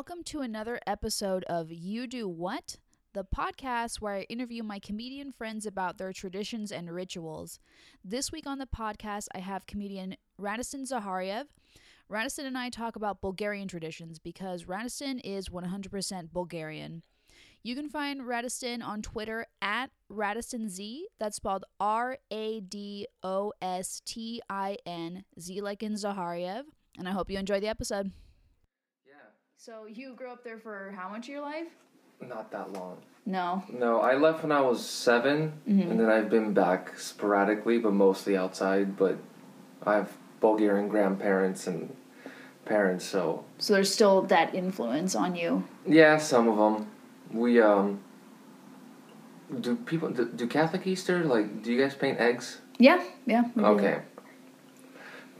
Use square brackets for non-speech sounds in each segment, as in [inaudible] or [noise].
Welcome to another episode of You Do What? The podcast where I interview my comedian friends about their traditions and rituals. This week on the podcast, I have comedian Radostin Zahariev. Radostin and I talk about Bulgarian traditions because Radostin is 100% Bulgarian. You can find Radostin on Twitter at RadostinZ. That's spelled R A D O S T I N, Z like in Zahariev. And I hope you enjoy the episode. So, you grew up there for how much of your life? not that long. No. No, I left when I was 7 Mhm. and then I've been back sporadically, but mostly outside. But I have Bulgarian grandparents and parents, so So, there's still that influence on you. yeah, some of them. We um. Do people do, do Catholic Easter like? Do you guys paint eggs? Yeah, yeah. Okay. that.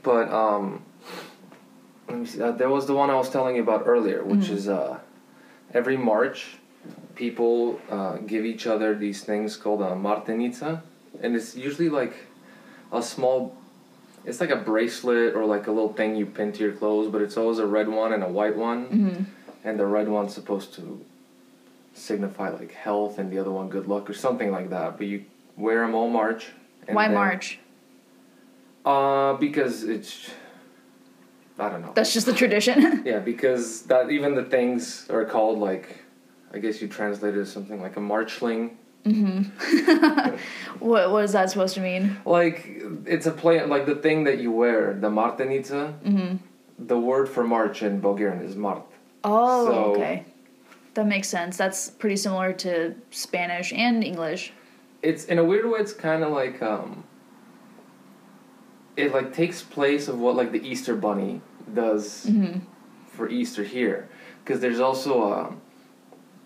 But um, let me see. Uh, there was the one I was telling you about earlier, which Mhm. is uh, every March, people uh, give each other these things called a martenitsa, and it's usually like a small. It's like a bracelet or like a little thing you pin to your clothes, but it's always a red one and a white one, Mhm. and the red one's supposed to signify like health, and the other one good luck or something like that. But you wear them all March. and Why then- March? uh, because it's. I don't know. That's just the tradition. [laughs] Yeah, because that even the things are called like, I guess you translate it as something like a marchling. mm-hmm. [laughs] what, what is that supposed to mean? Like it's a play like the thing that you wear, the martenitsa. Mm-hmm. The word for march in Bulgarian is mart. Oh, So- okay. That makes sense. That's pretty similar to Spanish and English. It's in a weird way. It's kind of like um. It like takes place of what like the Easter Bunny does Mm-hmm. for Easter here, because there's also um,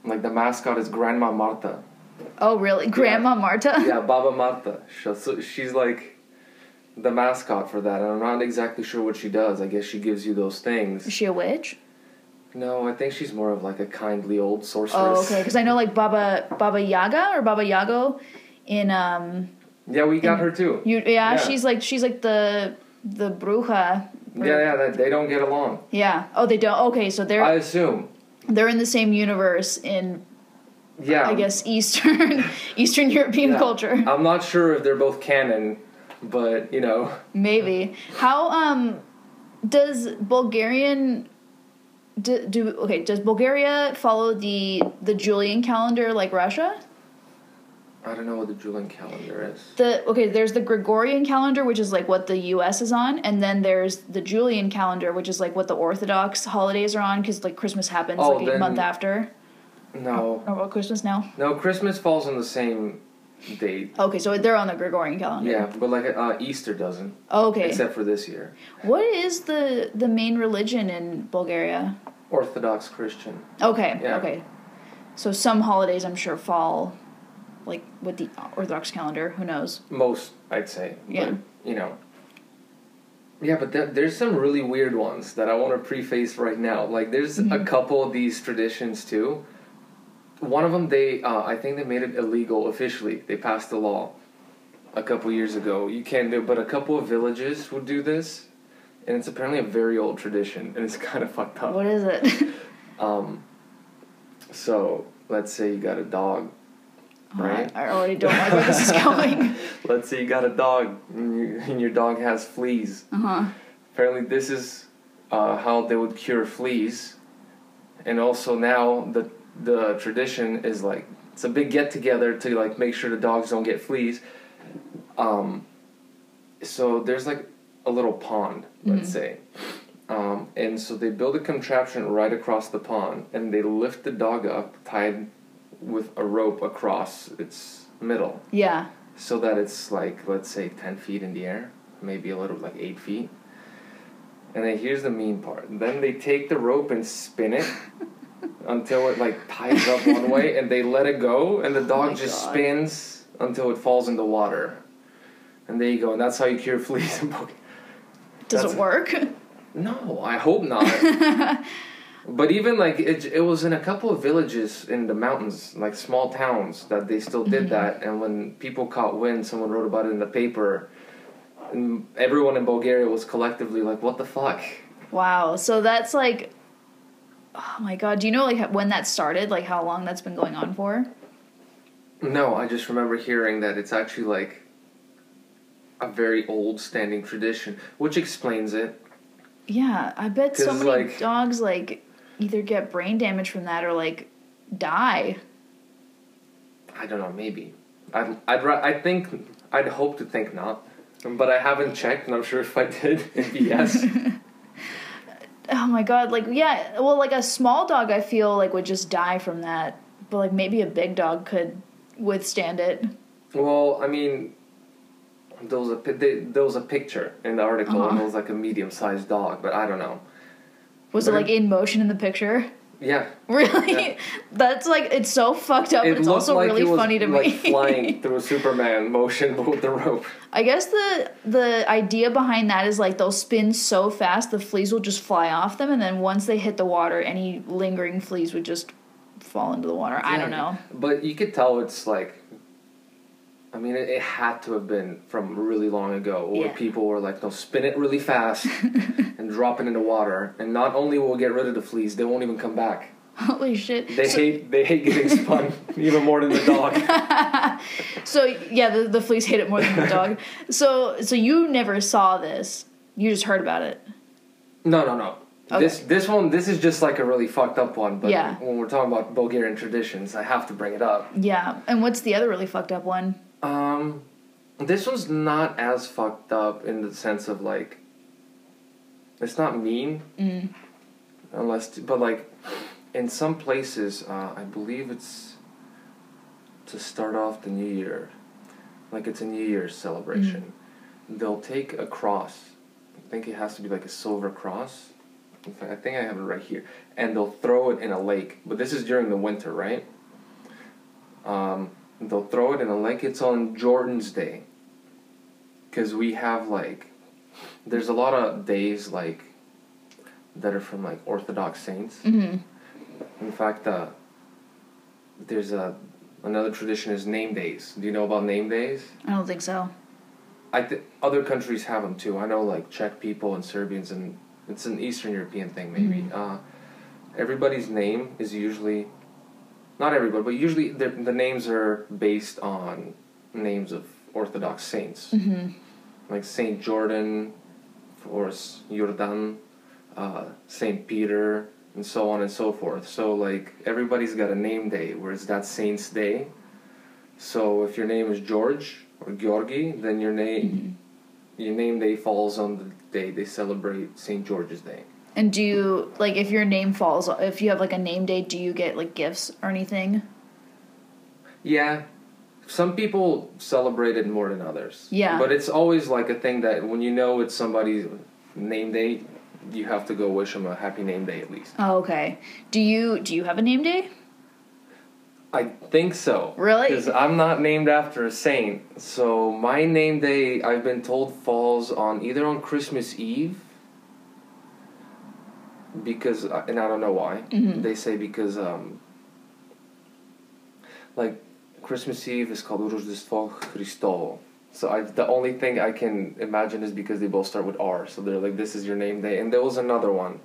like the mascot is Grandma Marta. Oh, really? Grandma Marta? yeah, [laughs] Baba Marta. She's like the mascot for that, and I'm not exactly sure what she does. I guess she gives you those things. Is she a witch? No, I think she's more of like a kindly old sorceress. Oh, okay. Because I know like Baba Baba Yaga or Baba Yago in um Yeah, we got her too. you yeah, Yeah. she's like she's like the the bruja. Or- Yeah, yeah, that they don't get along. Yeah. Oh, they don't. Okay, so they're I assume. they're in the same universe in Yeah. I guess Eastern [laughs] Eastern European Yeah. culture. I'm not sure if they're both canon, but you know, Maybe. How um does Bulgarian do, do okay, does Bulgaria follow the the Julian calendar like Russia? I don't know what the Julian calendar is. The okay, there's the Gregorian calendar which is like what the US is on and then there's the Julian calendar which is like what the Orthodox holidays are on cuz like Christmas happens Oh, like a month after. No, Or what Christmas now? no, Christmas falls on the same date. Okay, so they're on the Gregorian calendar. Yeah, but like uh, Easter doesn't, Okay. except for this year. what is the the main religion in Bulgaria? Orthodox Christian. Okay. Yeah. Okay. So some holidays I'm sure fall like with the Orthodox calendar. Who knows? Most, I'd say. Yeah. But, you know. Yeah, but there, there's some really weird ones that I want to preface right now. Like, there's a Mhm. couple of these traditions too. One of them, they, uh, I think they made it illegal officially. They passed a law a couple years ago. You can't do, it, but a couple of villages would do this, and it's apparently a very old tradition, and it's [laughs] kind of fucked up. What is it? [laughs] Um, so let's say you got a dog, right? I already don't like where this is [laughs] going. Let's say you got a dog and, you, and your dog has fleas. Uh huh. Apparently, this is uh, how they would cure fleas. And also now the the tradition is like it's a big get together to like make sure the dogs don't get fleas. Um, so there's like a little pond, let's Mhm. say. Um, and so they build a contraption right across the pond, and they lift the dog up, tied with a rope across its middle Yeah. so that it's like let's say 10 feet in the air maybe a little like 8 feet and then here's the mean part then they take the rope and spin it [laughs] until it like ties up one way and they let it go and the oh dog Oh just God. spins until it falls in the water and there you go and that's how you cure fleas and Pokemon. Does That's- it work? no i hope not [laughs] but even like it, it was in a couple of villages in the mountains like small towns that they still did Mhm. that and when people caught wind someone wrote about it in the paper and everyone in bulgaria was collectively like what the fuck wow. So that's like Oh my god, do you know like when that started? Like how long that's been going on for? No, I just remember hearing that it's actually like a very old standing tradition, which explains it. Yeah, I bet so many like- dogs like either get brain damage from that or like die. I don't know, maybe. I'd, I'd, I think, I'd hope to think not. But I haven't checked, and I'm sure if I did, [laughs] it'd be yes. [laughs] Oh my god, like yeah, well like a small dog I feel like would just die from that. But like maybe a big dog could withstand it. well, I mean, there was a there was a picture in the article, and Uh-huh. it was like a medium-sized dog, but I don't know. Was it like in motion in the picture? Yeah, [laughs] Really? Yeah. That's like it's so fucked up, but it's also like really it was, funny to me. like me. flying [laughs] through a Superman motion, [laughs] with the rope. I guess the the idea behind that is like they'll spin so fast the fleas will just fly off them, and then once they hit the water, any lingering fleas would just fall into the water. I don't know. But you could tell it's like. I mean, it, it had to have been from really long ago, where Yeah. people were like, "No, spin it really fast [laughs] and drop it in the water, and not only will it get rid of the fleas, they won't even come back. Holy shit! They so, hate they hate getting spun [laughs] even more than the dog. [laughs] so yeah, the, the fleas hate it more than the dog. So so you never saw this. You just heard about it. No, no, no. Okay. This this one this is just like a really fucked up one. But Yeah. when we're talking about Bulgarian traditions, I have to bring it up. Yeah. And what's the other really fucked up one? Um, this one's not as fucked up in the sense of like, it's not mean, Mm. unless, but like, in some places, uh, I believe it's to start off the new year, like it's a New Year's celebration. They'll take a cross. I think it has to be like a silver cross. In fact, I think I have it right here, and they'll throw it in a lake. But this is during the winter, right? Um, they'll throw it in a lake. It's on Jordan's Day. Because we have like, there's a lot of days like that are from like Orthodox saints. hmm In fact, uh, there's a another tradition is name days. Do you know about name days? I don't think so. I th- other countries have them too. I know like Czech people and Serbians and it's an Eastern European thing maybe. Mhm. Uh, everybody's name is usually, not everybody, but usually the the names are based on names of Orthodox saints, hmm like Saint Jordan, or Jordan, uh, Saint Peter, and so on and so forth. So like everybody's got a name day, where it's that saint's day. So if your name is George or Georgi, then your name your name day falls on the day they celebrate St. George's Day. And do you like if your name falls if you have like a name day, do you get like gifts or anything? Yeah, some people celebrate it more than others. Yeah. But it's always like a thing that when you know it's somebody's name day, you have to go wish them a happy name day at least. Oh, okay. Do you do you have a name day? I think so. Really? Because I'm not named after a saint. So my name day, I've been told, falls on either on Christmas Eve because, uh, and I don't know why. Mm-hmm. They say because, um, like, Christmas Eve is called Rozhdestvo Christovo. So I, the only thing I can imagine is because they both start with R. So they're like, this is your name day. And there was another one.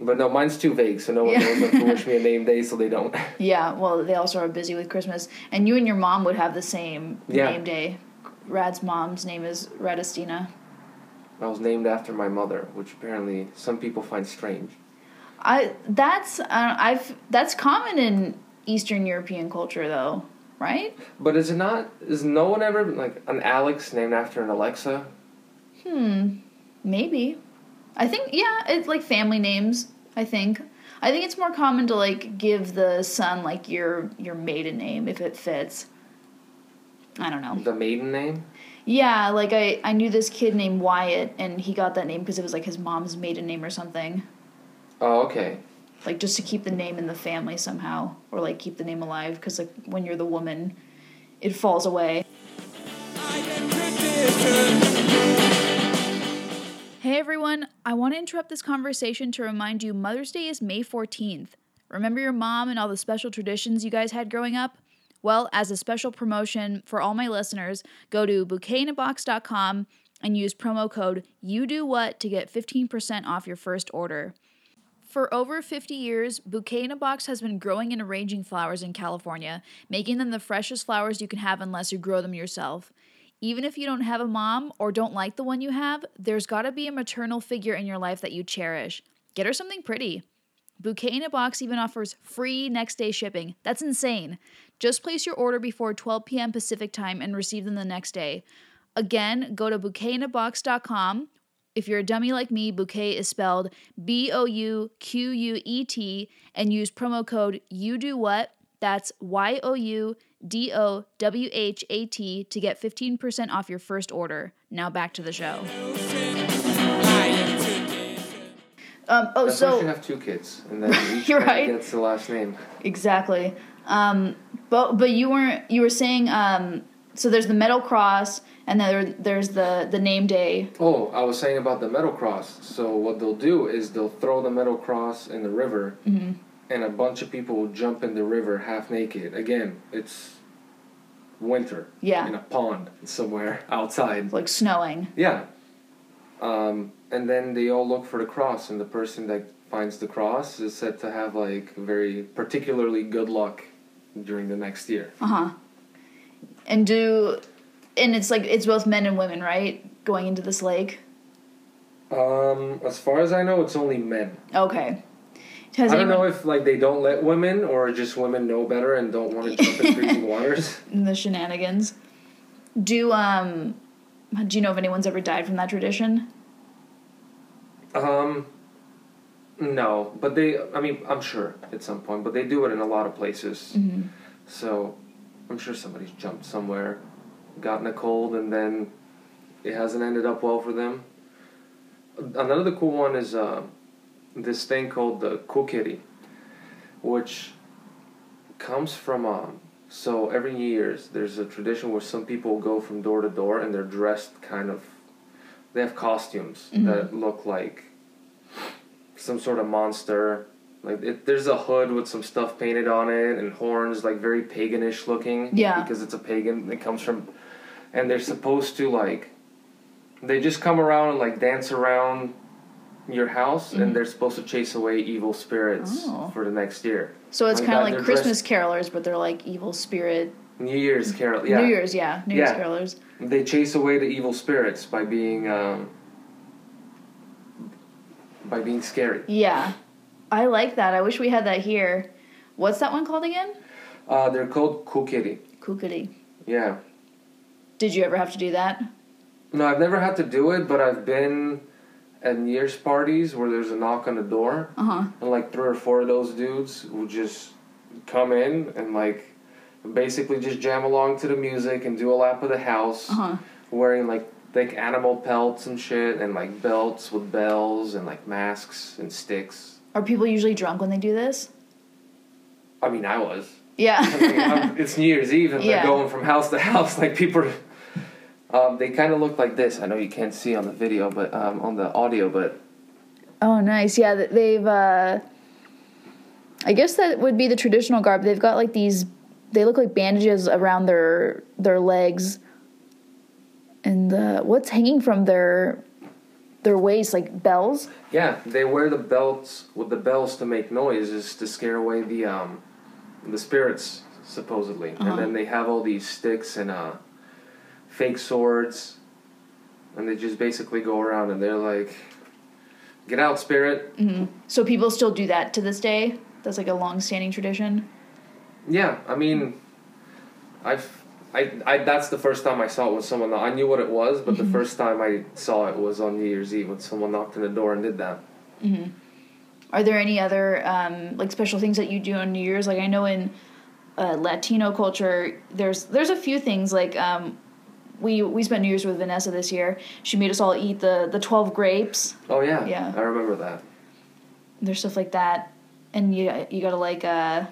But no, mine's too vague, so no one yeah. knows to wish me a name day, so they don't. [laughs] Yeah, well, they also are busy with Christmas. And you and your mom would have the same yeah. name day. Rad's mom's name is Radostina. I was named after my mother, which apparently some people find strange. I that's uh, I've that's common in Eastern European culture though, right? But is it not? Is no one ever like an Alex named after an Alexa? Hmm, maybe. I think yeah, it's like family names. I think. I think it's more common to like give the son like your your maiden name if it fits. I don't know. The maiden name? Yeah, like I I knew this kid named Wyatt and he got that name because it was like his mom's maiden name or something. Oh, okay. Like just to keep the name in the family somehow or like keep the name alive because like when you're the woman it falls away. Hey everyone, I want to interrupt this conversation to remind you Mother's Day is May 14th. Remember your mom and all the special traditions you guys had growing up? Well, as a special promotion for all my listeners, go to bouquetinabox.com and use promo code you do what to get 15% off your first order. For over 50 years, Bouquet in a Box has been growing and arranging flowers in California, making them the freshest flowers you can have unless you grow them yourself. Even if you don't have a mom or don't like the one you have, there's gotta be a maternal figure in your life that you cherish. Get her something pretty. Bouquet in a Box even offers free next day shipping. That's insane. Just place your order before 12 p.m. Pacific time and receive them the next day. Again, go to bouquetinabox.com. If you're a dummy like me, bouquet is spelled B O U Q U E T and use promo code You Do What. That's Y O U D O W H A T to get 15% off your first order. Now back to the show. Um, oh, That's why so you should have two kids, and then [laughs] each You're right. gets the last name. Exactly. Um, but but you weren't you were saying um, so there's the metal cross and then there, there's the the name day. Oh, I was saying about the metal cross. So what they'll do is they'll throw the metal cross in the river, Mm-hmm. and a bunch of people will jump in the river half naked. Again, it's winter. Yeah. In a pond somewhere [laughs] outside. Like snowing. Yeah. Um, and then they all look for the cross, and the person that finds the cross is said to have like very particularly good luck during the next year. Uh huh. And do and it's like it's both men and women, right? Going into this lake. Um, as far as I know, it's only men. Okay. Has I don't anyone- know if like they don't let women or just women know better and don't want to [laughs] jump in freezing waters. the shenanigans. Do um do you know if anyone's ever died from that tradition? Um, no, but they. I mean, I'm sure at some point, but they do it in a lot of places. Mm-hmm. So, I'm sure somebody's jumped somewhere, gotten a cold, and then it hasn't ended up well for them. Another cool one is uh, this thing called the kukeri, which comes from um. So every Year's, there's a tradition where some people go from door to door and they're dressed kind of. They have costumes Mhm. that look like some sort of monster. Like it, there's a hood with some stuff painted on it and horns, like very paganish looking. Yeah. Because it's a pagan. It comes from, and they're supposed to like. They just come around and like dance around your house, Mhm. and they're supposed to chase away evil spirits Oh. for the next year. So it's kind of like Christmas carolers, but they're like evil spirit. New Year's Carol, yeah. New Year's, yeah, New Year's Yeah. carolers. They chase away the evil spirits by being um, by being scary. Yeah, I like that. I wish we had that here. What's that one called again? Uh, they're called kukeri. Kukuri. Yeah. Did you ever have to do that? No, I've never had to do it, but I've been at New Year's parties where there's a knock on the door, Uh huh. and like three or four of those dudes will just come in and like basically just jam along to the music and do a lap of the house, Uh huh. wearing like thick animal pelts and shit, and like belts with bells and like masks and sticks. Are people usually drunk when they do this? I mean, I was. Yeah. I mean, it's New Year's Eve, and Yeah. they're going from house to house. [laughs] Like people, are- um, they kind of look like this. I know you can't see on the video, but um, on the audio, but oh, nice. Yeah, they've. uh I guess that would be the traditional garb. They've got like these. They look like bandages around their their legs. And the what's hanging from their their waist like bells? yeah, they wear the belts with the bells to make noises to scare away the um, the spirits supposedly, Uh-huh. and then they have all these sticks and uh, fake swords, and they just basically go around and they're like, "Get out, spirit!" hmm So people still do that to this day. That's like a long-standing tradition. Yeah, I mean, I've. I, I that's the first time I saw it with someone. I knew what it was, but the first time I saw it was on New Year's Eve when someone knocked on the door and did that. Are there any other um, like special things that you do on New Year's? Like I know in uh, Latino culture, there's there's a few things like um, we we spent New Year's with Vanessa this year. She made us all eat the the twelve grapes. Oh yeah, Yeah. I remember that. There's stuff like that, and you you gotta like uh,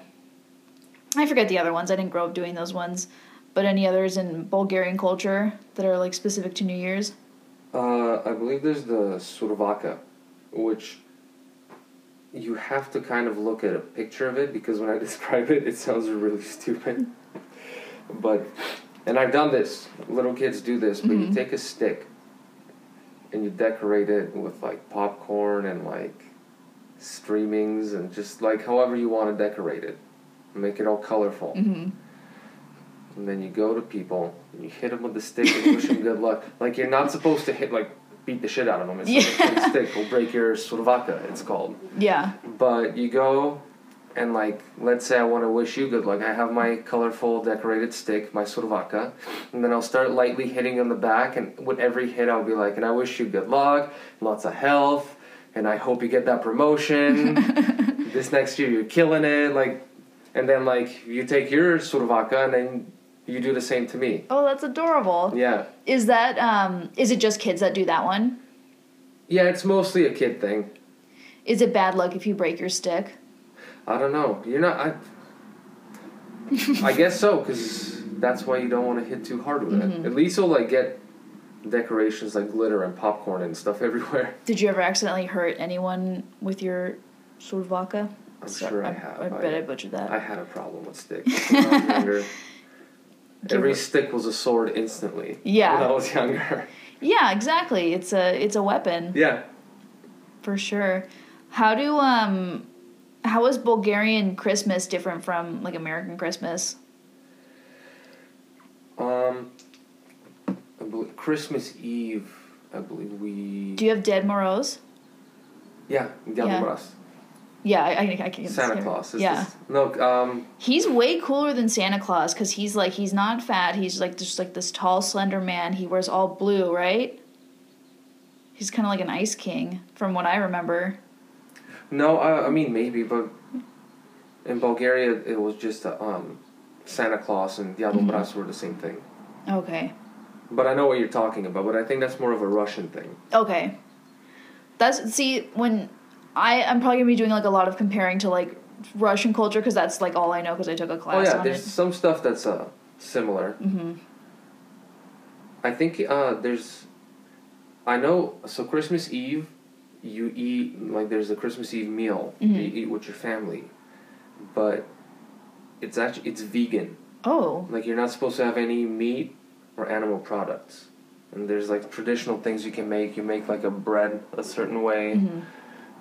I forget the other ones. I didn't grow up doing those ones, but any others in Bulgarian culture that are like specific to New Year's? Uh, I believe there's the survaka, which you have to kind of look at a picture of it because when I [laughs] describe it, it sounds really stupid. but, and I've done this. Little kids do this, but Mhm. you take a stick and you decorate it with like popcorn and like streamings and just like however you want to decorate it. Make it all colorful. Mm-hmm. And then you go to people and you hit them with the stick and wish them good luck. Like you're not supposed to hit like beat the shit out of them. It's like a stick will break your survaka. It's called. Yeah. But you go and like let's say I want to wish you good luck. I have my colorful decorated stick, my survaka, and then I'll start lightly hitting on the back. And with every hit, I'll be like, and I wish you good luck, lots of health, and I hope you get that promotion. [laughs] this next year, you're killing it. Like, and then like you take your survaka and then you do the same to me. Oh, that's adorable. Yeah. Is that um is it just kids that do that one? Yeah, it's mostly a kid thing. Is it bad luck if you break your stick? I don't know. You're not. I. I guess so, because that's why you don't want to hit too hard with Mhm. it. At least you'll like get decorations like glitter and popcorn and stuff [laughs] everywhere. Did you ever accidentally hurt anyone with your survaka? I'm So- sure I, I, have. I bet I, butchered that. I had a problem with sticks [laughs] when I was younger. Give Every stick was a sword instantly. Yeah. When I was younger. [laughs] yeah, exactly. It's a it's a weapon Yeah. for sure. How do um how is Bulgarian Christmas different from like American Christmas? Um. Christmas Eve. I believe we. Do you have Dyado Moroz? yeah. Dead Yeah. Bras. Yeah, I, I, I can. Santa hear- Claus. Is Yeah, This, no. Um. he's way cooler than Santa Claus because he's like he's not fat. He's like just like this tall, slender man. He wears all blue, right? He's kind of like an ice king, from what I remember. No, I, I mean maybe, but in Bulgaria it was just uh, um, Santa Claus and Dia de Mhm. Bras were the same thing. Okay. But I know what you're talking about. But I think that's more of a Russian thing. Okay. That's see when I I'm probably gonna be doing like a lot of comparing to like Russian culture because that's like all I know because I took a class. Oh yeah, there's it. some stuff that's uh, similar. hmm I think uh, there's. I know. So Christmas Eve, you eat like there's a Christmas Eve meal Mhm. you eat with your family, but it's actually it's vegan. Oh. Like you're not supposed to have any meat or animal products. And there's like traditional things you can make. You make like a bread a certain way, hmm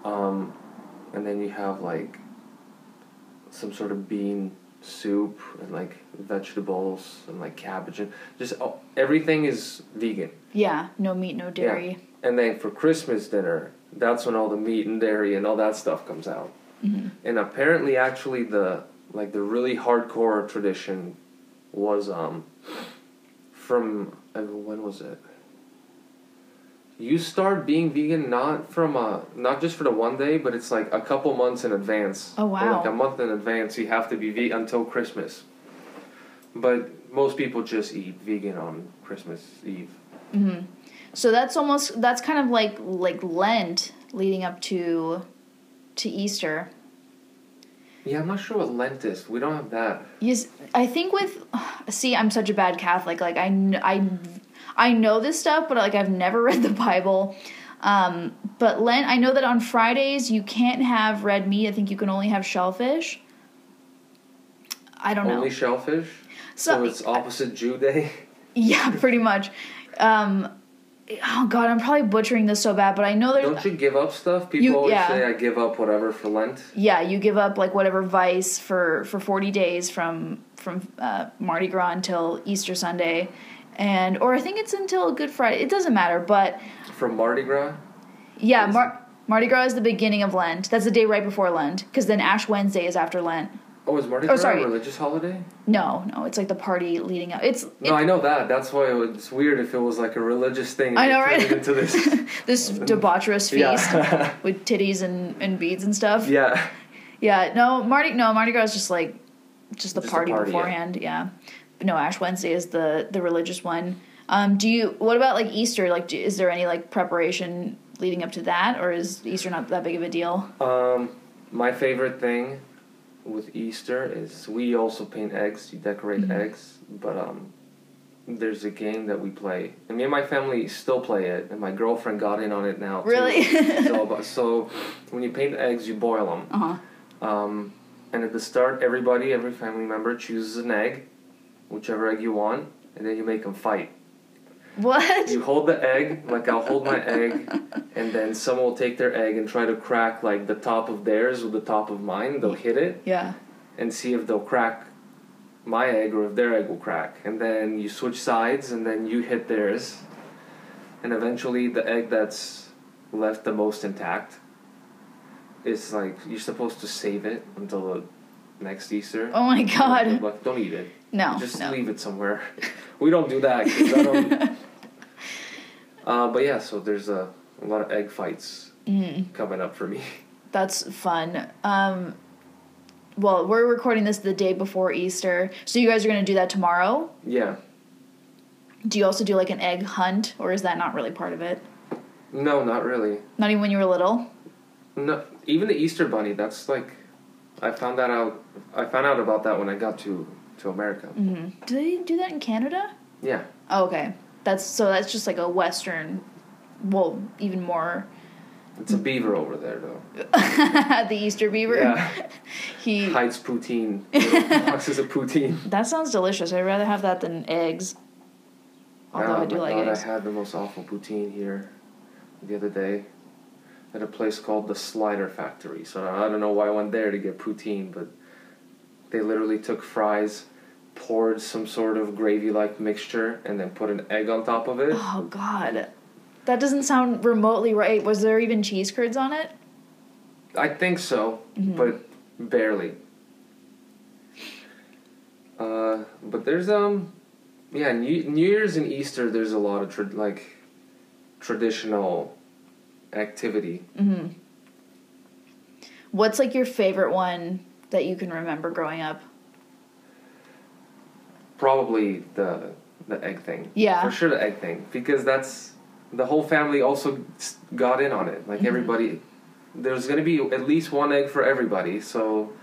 um, and then you have like some sort of bean soup and like vegetables and like cabbage and just oh, everything is vegan. Yeah. No meat, no dairy. And then for Christmas dinner, that's when all the meat and dairy and all that stuff comes out. hmm And apparently, actually, the like the really hardcore tradition was um from uh, when was it? You start being vegan not from uh not just for the one day, but it's like a couple months in advance. Oh, Or like a month in advance, you have to be vegan until Christmas. But most people just eat vegan on Christmas Eve. hmm So that's almost that's kind of like like Lent leading up to to Easter. Yeah, I'm not sure what Lent is. We don't have that. Yes, I think with [sighs] see, I'm such a bad Catholic. Like I, I, I know this stuff, but like I've never [laughs] read the Bible. Um, but Lent, I know that on Fridays you can't have red meat. I think you can only have shellfish. I don't Only know. Only shellfish. So, So, it's opposite Jew day. [laughs] yeah, pretty much. Um, oh God, I'm probably butchering this so bad, but I know there's Don't you give up stuff? People You- always yeah. say I give up whatever for Lent. yeah you give up like whatever vice for for 40 days from from uh, mardi gras until easter sunday and or i think it's until good friday it doesn't matter but From Mardi Gras? yeah Mar- mardi gras is the beginning of lent that's the day right before lent because then ash wednesday is after lent Oh, is Mardi Oh, Gras sorry. a religious holiday? no no it's like the party leading up it's No, I know that. That's why it's weird if it was like a religious thing. I know, right? Into this. [laughs] this debaucherous feast yeah. [laughs] with titties and, and beads and stuff yeah. Yeah, no, Mardi no, Mardi Gras is just like just the Just party, party, beforehand, yeah. But no, Ash Wednesday is the the religious one. Um, do you what about like Easter? Like do, is there any like preparation leading up to that or is Easter not that big of a deal? Um, my favorite thing with Easter is we also paint eggs. You decorate Mhm. eggs, but um, there's a game that we play, and me and my family still play it, and my girlfriend got in on it now. too. Really? so, [laughs] so when you paint eggs, you boil them. Uh-huh. Um, and at the start, everybody, every family member chooses an egg, whichever egg you want, and then you make them fight. What? You hold the egg, like I'll hold my egg, [laughs] and then someone will take their egg and try to crack like the top of theirs with the top of mine. They'll hit it Yeah. and see if they'll crack my egg or if their egg will crack. And then you switch sides and then you hit theirs. And eventually the egg that's left the most intact is like you're supposed to save it until the next Easter. Oh my god. Like, don't eat it. No. Just no. leave it somewhere. [laughs] we don't do that. Don't, [laughs] uh, but yeah, so there's a, a lot of egg fights Mhm. coming up for me. [laughs] That's fun. Um, well, we're recording this the day before Easter, so you guys are gonna do that tomorrow. Yeah. Do you also do like an egg hunt, or is that not really part of it? No, not really. Not even when you were little. No, even the Easter Bunny. That's like, I found that out. I found out about that when I got to to America. hmm Do they do that in Canada? Yeah, Oh, okay. That's so. That's just like a Western. Well, even more. it's a beaver over there though. [laughs] the Easter beaver. Yeah, [laughs] He. hides poutine. [laughs] Boxes of poutine. That sounds delicious. I'd rather have that than eggs. Although oh I do like God, eggs. I had the most awful poutine here the other day at a place called the Slider Factory. So I don't know why I went there to get poutine, but they literally took fries, poured some sort of gravy-like mixture, and then put an egg on top of it. Oh God, that doesn't sound remotely right. Was there even cheese curds on it? I think so, Mhm. but barely. Uh, but there's um, yeah, New New Year's and Easter. There's a lot of tra- like traditional activity. hmm What's like your favorite one that you can remember growing up? Probably the the egg thing. Yeah. for sure the egg thing because that's the whole family also got in on it. Like Mhm. everybody, there's gonna be at least one egg for everybody. So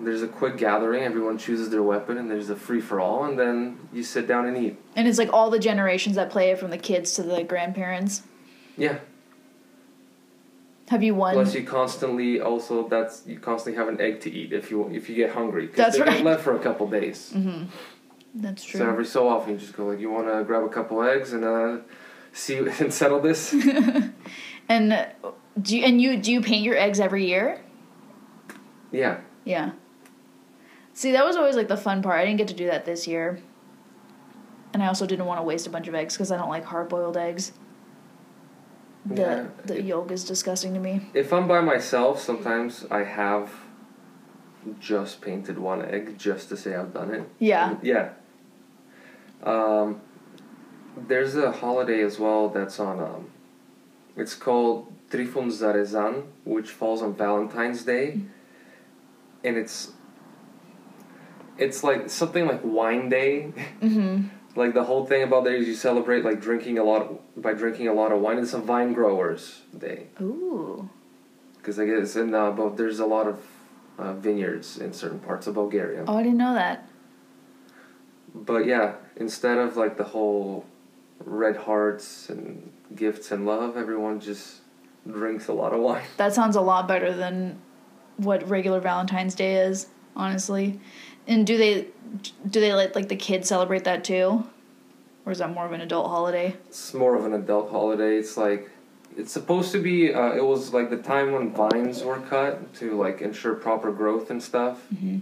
there's a quick gathering. Everyone chooses their weapon, and there's a free for all, and then you sit down and eat. And it's like all the generations that play it from the kids to the grandparents. Yeah. Have you won? Plus, you constantly also that's you constantly have an egg to eat if you if you get hungry. That's they right. Left for a couple days. hmm That's true. So every so often, you just go like, you want to grab a couple eggs and uh, see [laughs] and settle this. [laughs] and uh, do you, and you do you paint your eggs every year? yeah. Yeah. See, that was always like the fun part. I didn't get to do that this year. And I also didn't want to waste a bunch of eggs because I don't like hard boiled eggs. The Yeah. the yolk is disgusting to me. If I'm by myself, sometimes I have just painted one egg just to say I've done it. Yeah. Yeah. Um, there's a holiday as well that's on. Um, it's called Trifon Zarezan, which falls on Valentine's Day, and it's. It's like something like Wine Day. Mm-hmm. Like the whole thing about there is you celebrate like drinking a lot by drinking a lot of wine. It's a vine growers day Ooh. because I guess in uh, but there's a lot of uh, vineyards in certain parts of Bulgaria. Oh, I didn't know that. But yeah, instead of like the whole red hearts and gifts and love, everyone just drinks a lot of wine. That sounds a lot better than what regular Valentine's Day is, honestly. And do they do they let like the kids celebrate that too? Or is that more of an adult holiday? It's more of an adult holiday. It's like it's supposed to be. Uh, it was like the time when vines were cut to like ensure proper growth and stuff. Mhm.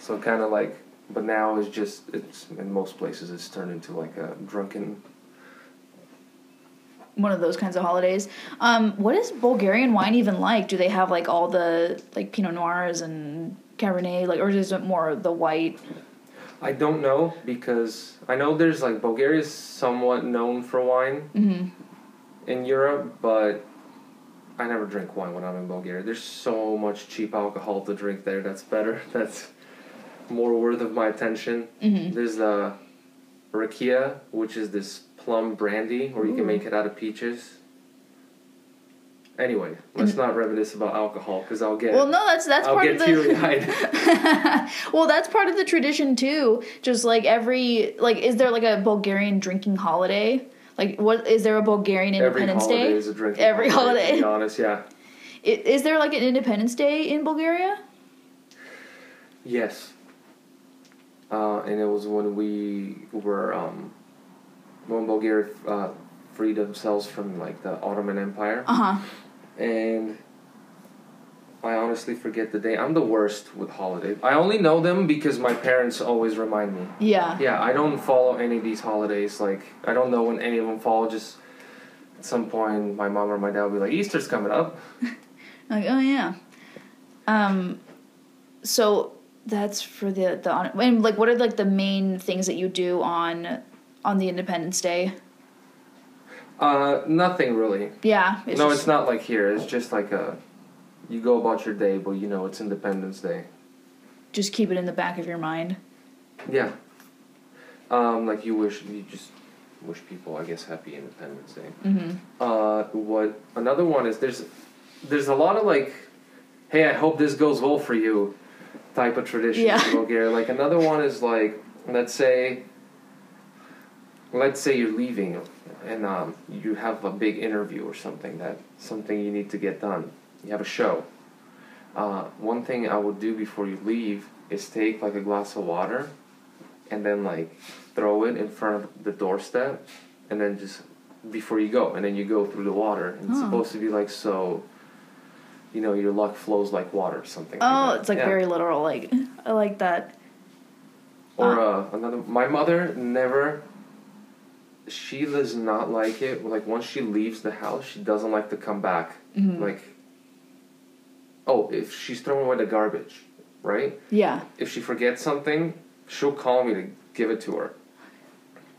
So kind of like, but now it's just it's in most places it's turned into like a drunken. One of those kinds of holidays. Um, what is Bulgarian wine even like? Do they have like all the like Pinot Noirs and Cabernet, like, or is it more the white? I don't know because I know there's like Bulgaria is somewhat known for wine Mm-hmm. in Europe, but I never drink wine when I'm in Bulgaria. There's so much cheap alcohol to drink there. That's better. [laughs] That's more worth of my attention. Mm-hmm. There's the rakia, which is this plum brandy, where you can make it out of peaches. Anyway, let's not reminisce about alcohol because I'll get Well, no, that's that's I'll part of the. [laughs] well, that's part of the tradition too. Just like every like, is there like a Bulgarian drinking holiday? Like, what is there a Bulgarian Every Independence holiday Day? is a drinking Every holiday. holiday. To be honest, yeah. I- Is there like an Independence Day in Bulgaria? Yes. Uh, and it was when we were um, when Bulgaria uh, freed themselves from like the Ottoman Empire, Uh huh. And I honestly forget the day. I'm the worst with holidays. I only know them because my parents always remind me. Yeah. Yeah, I don't follow any of these holidays. Like I don't know when any of them fall. Just at some point, my mom or my dad will be like, "Easter's coming up." [laughs] Like, oh yeah. Um, so that's for the the on. And like, what are like the main things that you do on on the Independence Day? Uh, nothing really. Yeah. no, just- it's not like here. It's just like a, you go about your day, but you know it's Independence Day. Just keep it in the back of your mind. Yeah. Um, like you wish you just wish people, I guess, happy Independence Day. Mm-hmm. Uh, what another one is there's there's a lot of like, hey, I hope this goes well for you, type of tradition Yeah. in Bulgaria. [laughs] Like another one is like, let's say, let's say you're leaving, and um, you have a big interview or something that something you need to get done. You have a show. Uh, one thing I would do before you leave is take like a glass of water, and then like throw it in front of the doorstep, and then just before you go, and then you go through the water. And it's Oh. supposed to be like so. You know, your luck flows like water, or something. Oh, like that. it's like Yeah. very literal. Like [laughs] I like that. Or uh, another. My mother never. She does not like it. Like once she leaves the house, she doesn't like to come back. Mhm. Like. Oh, if she's throwing away the garbage, right? Yeah. If she forgets something, she'll call me to give it to her.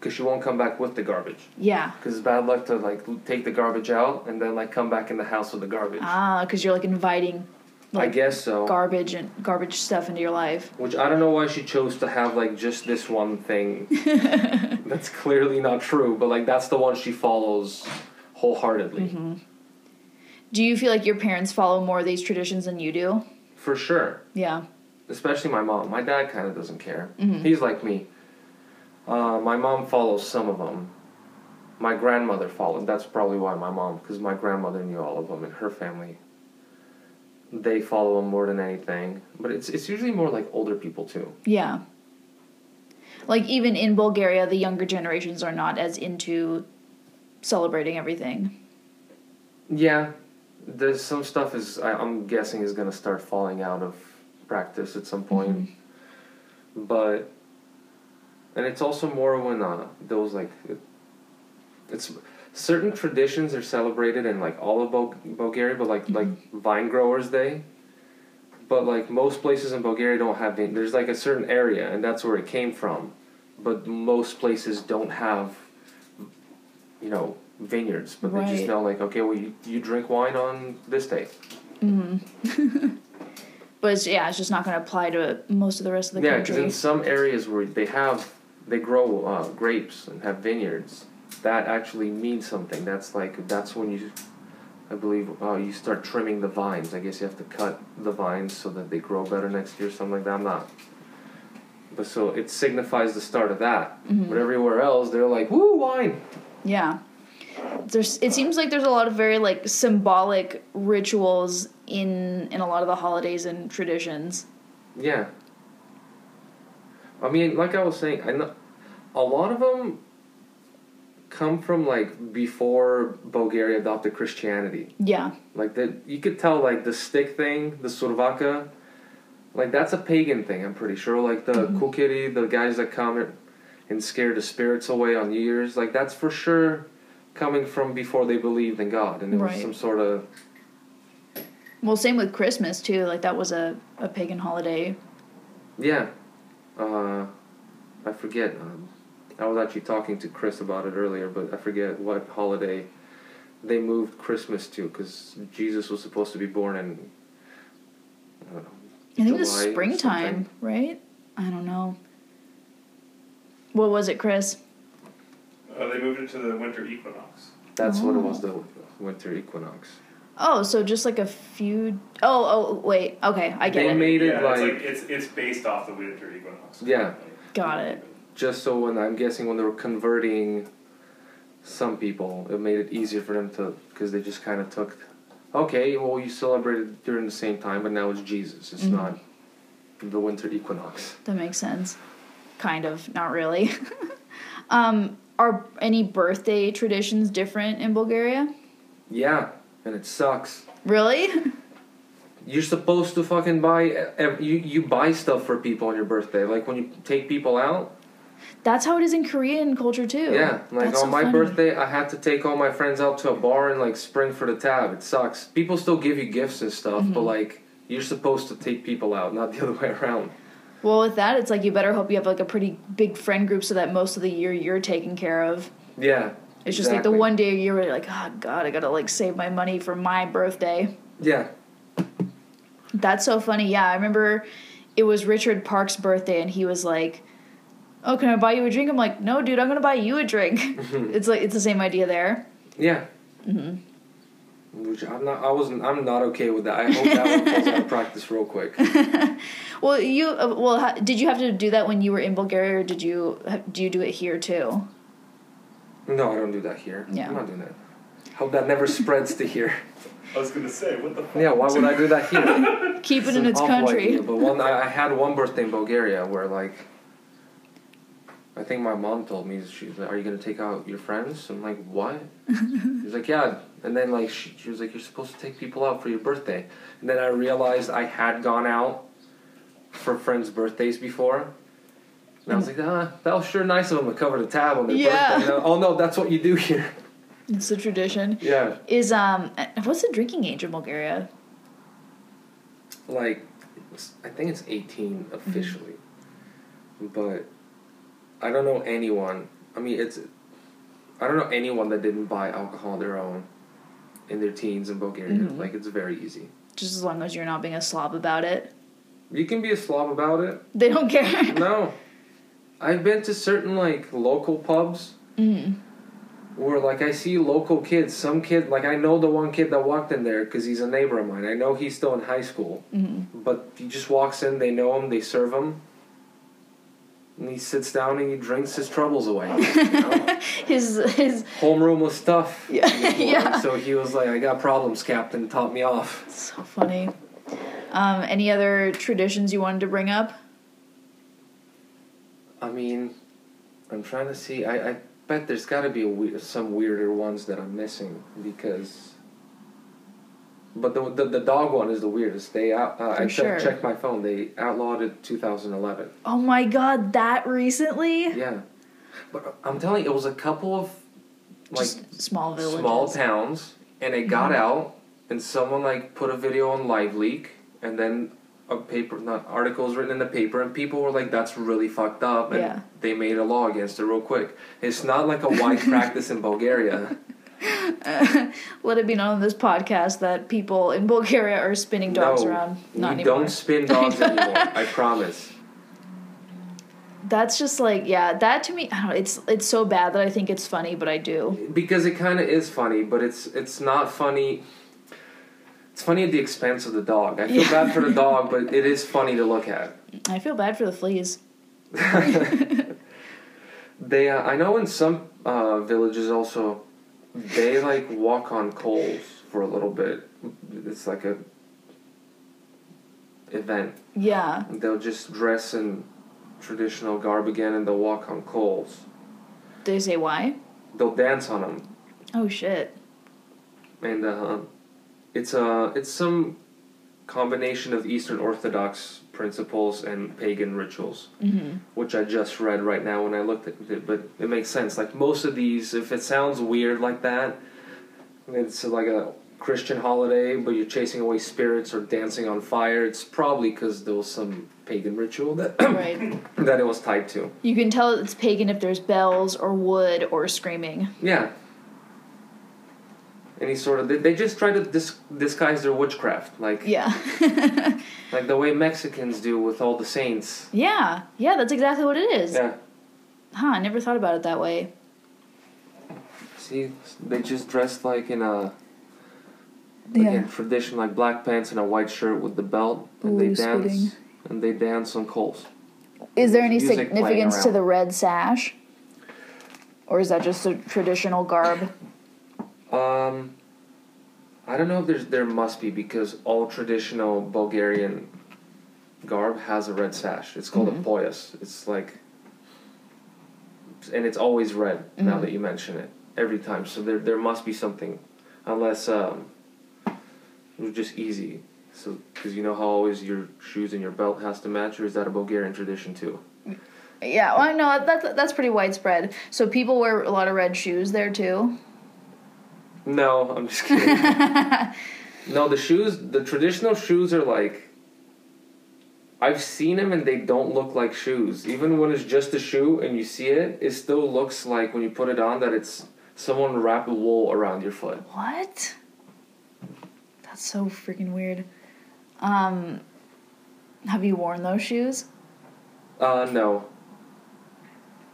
Cause she won't come back with the garbage. Yeah. Cause it's bad luck to like take the garbage out and then like come back in the house with the garbage. Ah, because you're like inviting I guess so. garbage and garbage stuff into your life. Which I don't know why she chose to have like just this one thing. [laughs] that's clearly not true, but like that's the one she follows wholeheartedly. Mm-hmm. Do you feel like your parents follow more of these traditions than you do? For sure. Yeah. Especially my mom. My dad kind of doesn't care. Mhm. He's like me. Uh, my mom follows some of them. My grandmother followed. That's probably why my mom, because my grandmother knew all of them and her family. They follow them more than anything, but it's it's usually more like older people too. Yeah. Like even in Bulgaria, the younger generations are not as into celebrating everything. Yeah, there's some stuff is I, I'm guessing is gonna start falling out of practice at some point. but and it's also more when uh those like it's certain traditions are celebrated in like all of Bul- Bulgaria, but like like Vine Growers Day. But like most places in Bulgaria don't have vine- there's like a certain area and that's where it came from, but most places don't have you know vineyards, but they just know like okay, well you, you drink wine on this day. Hmm. [laughs] But it's, yeah, it's just not going to apply to most of the rest of the Yeah, because in some areas where they have, they grow uh, grapes and have vineyards, that actually means something. That's like that's when you, I believe, uh, you start trimming the vines. I guess you have to cut the vines so that they grow better next year, something like that. I'm not. But so it signifies the start of that. Mm-hmm. But everywhere else, they're like, "Woo, wine!" Yeah. There's it seems like there's a lot of very like symbolic rituals in in a lot of the holidays and traditions. Yeah. I mean, like I was saying, I know a lot of them come from like before Bulgaria adopted Christianity. Yeah. Like that, you could tell like the stick thing, the survaka, like that's a pagan thing. I'm pretty sure. Like the kukeri, the guys that come and scare the spirits away on New Year's, like that's for sure coming from before they believed in God, and it Right. was some sort of Well, same with Christmas too. Like that was a a pagan holiday. yeah. Uh, I forget. Um, I was actually talking to Chris about it earlier, but I forget what holiday they moved Christmas to because Jesus was supposed to be born in. I don't know. I think it was springtime, right? I don't know. What was it, Chris? Uh, they moved it to the winter equinox. That's what it was, Oh. the winter equinox. Oh, so just like a few. Oh, oh, wait. Okay, I get They it. made it yeah, like, it's like it's it's based off the winter equinox. Yeah. Got it. Just so when I'm guessing when they were converting some people, it made it easier for them to because they just kind of took, okay, well you celebrated during the same time, but now it's Jesus. It's Mhm. not the winter equinox. That makes sense. Kind of, not really. [laughs] Um, are any birthday traditions different in Bulgaria? Yeah, and it sucks. Really? [laughs] You're supposed to fucking buy you you buy stuff for people on your birthday. Like when you take people out. That's how it is in Korean culture too. Yeah, like That's on so my funny. birthday, I had to take all my friends out to a bar and like spring for the tab. It sucks. People still give you gifts and stuff, but Mm-hmm. like you're supposed to take people out, not the other way around. Well, with that, it's like you better hope you have like a pretty big friend group so that most of the year you're taken care of. Yeah. It's just like the one day a year where you're like, oh god, I gotta like save my money for my birthday. Yeah. That's so funny. Yeah, I remember it was Richard Park's birthday and he was like, "Oh, can I buy you a drink?" I'm like, "No, dude, I'm gonna buy you a drink." [laughs] [laughs] it's like it's the same idea there. Yeah. Mm-hmm. Which I'm not. I wasn't. I'm not okay with that. I hope that one falls out of [laughs] practice real quick. Well, you uh, well, ha- did you have to do that when you were in Bulgaria, or did you ha- do you do it here too? No, I don't do that here. Yeah. I'm not doing that. Hope that never spreads to here. I was gonna say, what the fuck? Yeah, why would I do that here? Keep it It's in its country. idea, but one, I, I had one birthday in Bulgaria where like, I think my mom told me she's like, "Are you gonna take out your friends?" I'm like, "What?" [laughs] She's like, "Yeah." And then like she, she was like, "You're supposed to take people out for your birthday." And then I realized I had gone out for friends' birthdays before. And I was like, ah, that was sure nice of them to cover the tab on their Yeah. birthday. Oh no, that's what you do here. It's the tradition. Yeah. Is um, what's the drinking age in Bulgaria? like I think it's 18 officially, but I don't know anyone. I mean, it's I don't know anyone that didn't buy alcohol on their own in their teens in Bulgaria. Mhm. Like it's very easy. Just as long as you're not being a slob about it, You can be a slob about it. they don't care. [laughs] No, I've been to certain like local pubs mm. where like I see local kids. Some kid like I know the one kid that walked in there because he's a neighbor of mine. I know he's still in high school. Mm. But he just walks in, they know him, they serve him, and he sits down and he drinks his troubles away. you know? [laughs] His his Homeroom was tough. [laughs] Yeah, yeah. So he was like, I got problems, Captain, taught me off. so funny. Um, any other traditions you wanted to bring up? I mean, I'm trying to see. I, I bet there's got to be a we- some weirder ones that I'm missing because. But the, the the dog one is the weirdest. They out. Uh, I sure. checked my phone. They outlawed it 2011. Oh my god, that recently? Yeah, but I'm telling you, it was a couple of like Just small villages. Mm-hmm. small towns, and it got out, and someone like put a video on Live Leak, and then a paper, not articles written in the paper, and people were like, "That's really fucked up," and Yeah. they made a law against it real quick. It's not like a wide [laughs] practice in Bulgaria. Let it be known on this podcast that people in Bulgaria are spinning dogs no, around. we Not anymore. don't spin dogs [laughs] anymore. I promise. That's just like yeah, that to me, I don't know. It's it's so bad that I think it's funny, but I do. Because it kind of is funny, but it's it's not funny. It's funny at the expense of the dog. I feel Yeah. bad for the [laughs] dog, but it is funny to look at. I feel bad for the fleas. [laughs] They, uh, I know in some uh, villages also, they like walk on coals for a little bit. It's like a event. Yeah. They'll just dress in traditional garb again, and they'll walk on coals. Did they say why? They'll dance on them, Oh shit. and uh, it's uh, it's some combination of Eastern Orthodox principles and pagan rituals. hmm which I just read right now when I looked at it, but it makes sense. Like most of these, if it sounds weird like that, it's like a Christian holiday, but you're chasing away spirits or dancing on fire. It's probably because there was some pagan ritual that [clears throat] Right. that it was tied to. You can tell it's pagan if there's bells or wood or screaming. Yeah. Any sort of they, they just try to dis- disguise their witchcraft, like Yeah. [laughs] like the way Mexicans do with all the saints. yeah. Yeah, that's exactly what it is. Yeah. Huh, I never thought about it that way. See, they just dress like in a Yeah. Again, tradition like black pants and a white shirt with the belt, and Ooh, they dance and they dance on coals. Is there any significance to the red sash? Or is that just a traditional garb? [laughs] Um, I don't know if there's there must be because all traditional Bulgarian garb has a red sash. It's called Mhm. a poyas. It's like and it's always red. Now Mhm. that you mention it, every time. So there there must be something, unless um, it was just easy. So because you know how always your shoes and your belt has to match, or is that a Bulgarian tradition too? Yeah, well, no, that's that's pretty widespread. So people wear a lot of red shoes there too. No, I'm just kidding. [laughs] no, the shoes, the traditional shoes are like. I've seen them and they don't look like shoes. Even when it's just a shoe and you see it, it still looks like when you put it on that it's someone wrapped wool around your foot. What? That's so freaking weird. Um, have you worn those shoes? Uh, no.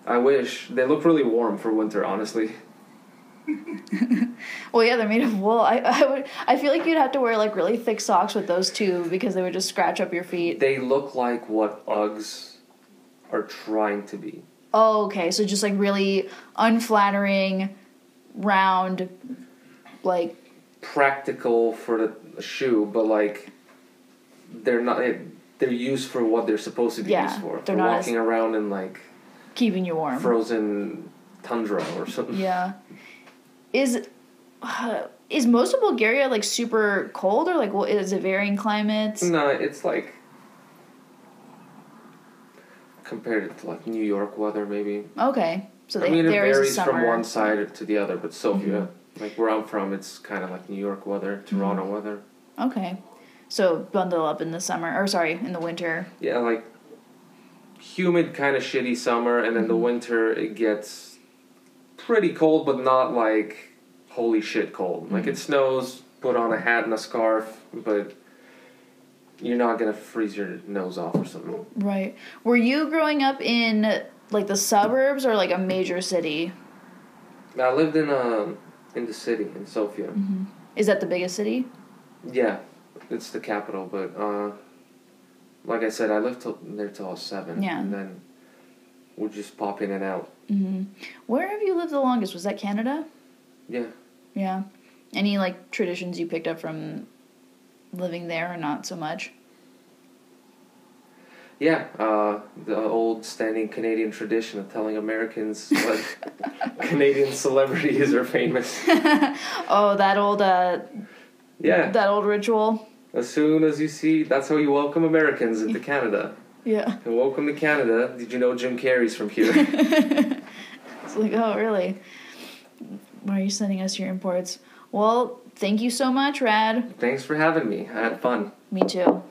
I wish. They look really warm for winter, honestly. Well, yeah, they're made of wool. I, I would. I feel like you'd have to wear like really thick socks with those too because they would just scratch up your feet. They look like what Uggs are trying to be. Oh, okay. So just like really unflattering, round, like Practical for the shoe, but like they're not. They're used for what they're supposed to be Yeah, used for. they're for not walking around in like keeping you warm. frozen tundra or something. Yeah. [laughs] Is uh, [sighs] is most of Bulgaria like super cold or like what is it varying climates? No, it's like compared to like New York weather, maybe. Okay. So they, I mean, it there is a varies. Mm-hmm. from one side to the other, but Sofia, like where I'm from, it's kind of like New York weather, Toronto Mm-hmm. weather. Okay. So bundle up in the summer or sorry, in the winter. Yeah, like humid, kind of shitty summer, and Mm-hmm. then the winter it gets pretty cold, but not like holy shit cold. Like Mm-hmm. it snows, put on a hat and a scarf, but you're not gonna freeze your nose off or something. Right. Were you growing up in like the suburbs or like a major city? I lived in um in the city in Sofia. Is that the biggest city? Yeah, it's the capital, but uh, like I said, I lived till, there till I was seven. Yeah. And then we'd just pop in and out. Mm-hmm. Where have you lived the longest? Was that Canada? Yeah. Yeah. Any like traditions you picked up from living there or not so much? Yeah, uh, the old standing Canadian tradition of telling Americans what [laughs] Canadian celebrities are famous. [laughs] Oh, that old uh Yeah, that old ritual. as soon as you see, that's how you welcome Americans into Canada. Yeah. And welcome to Canada. Did you know Jim Carrey's from here? [laughs] It's like, oh, really? Why are you sending us your imports? Well, thank you so much, Rad. Thanks for having me. I had fun. Me too.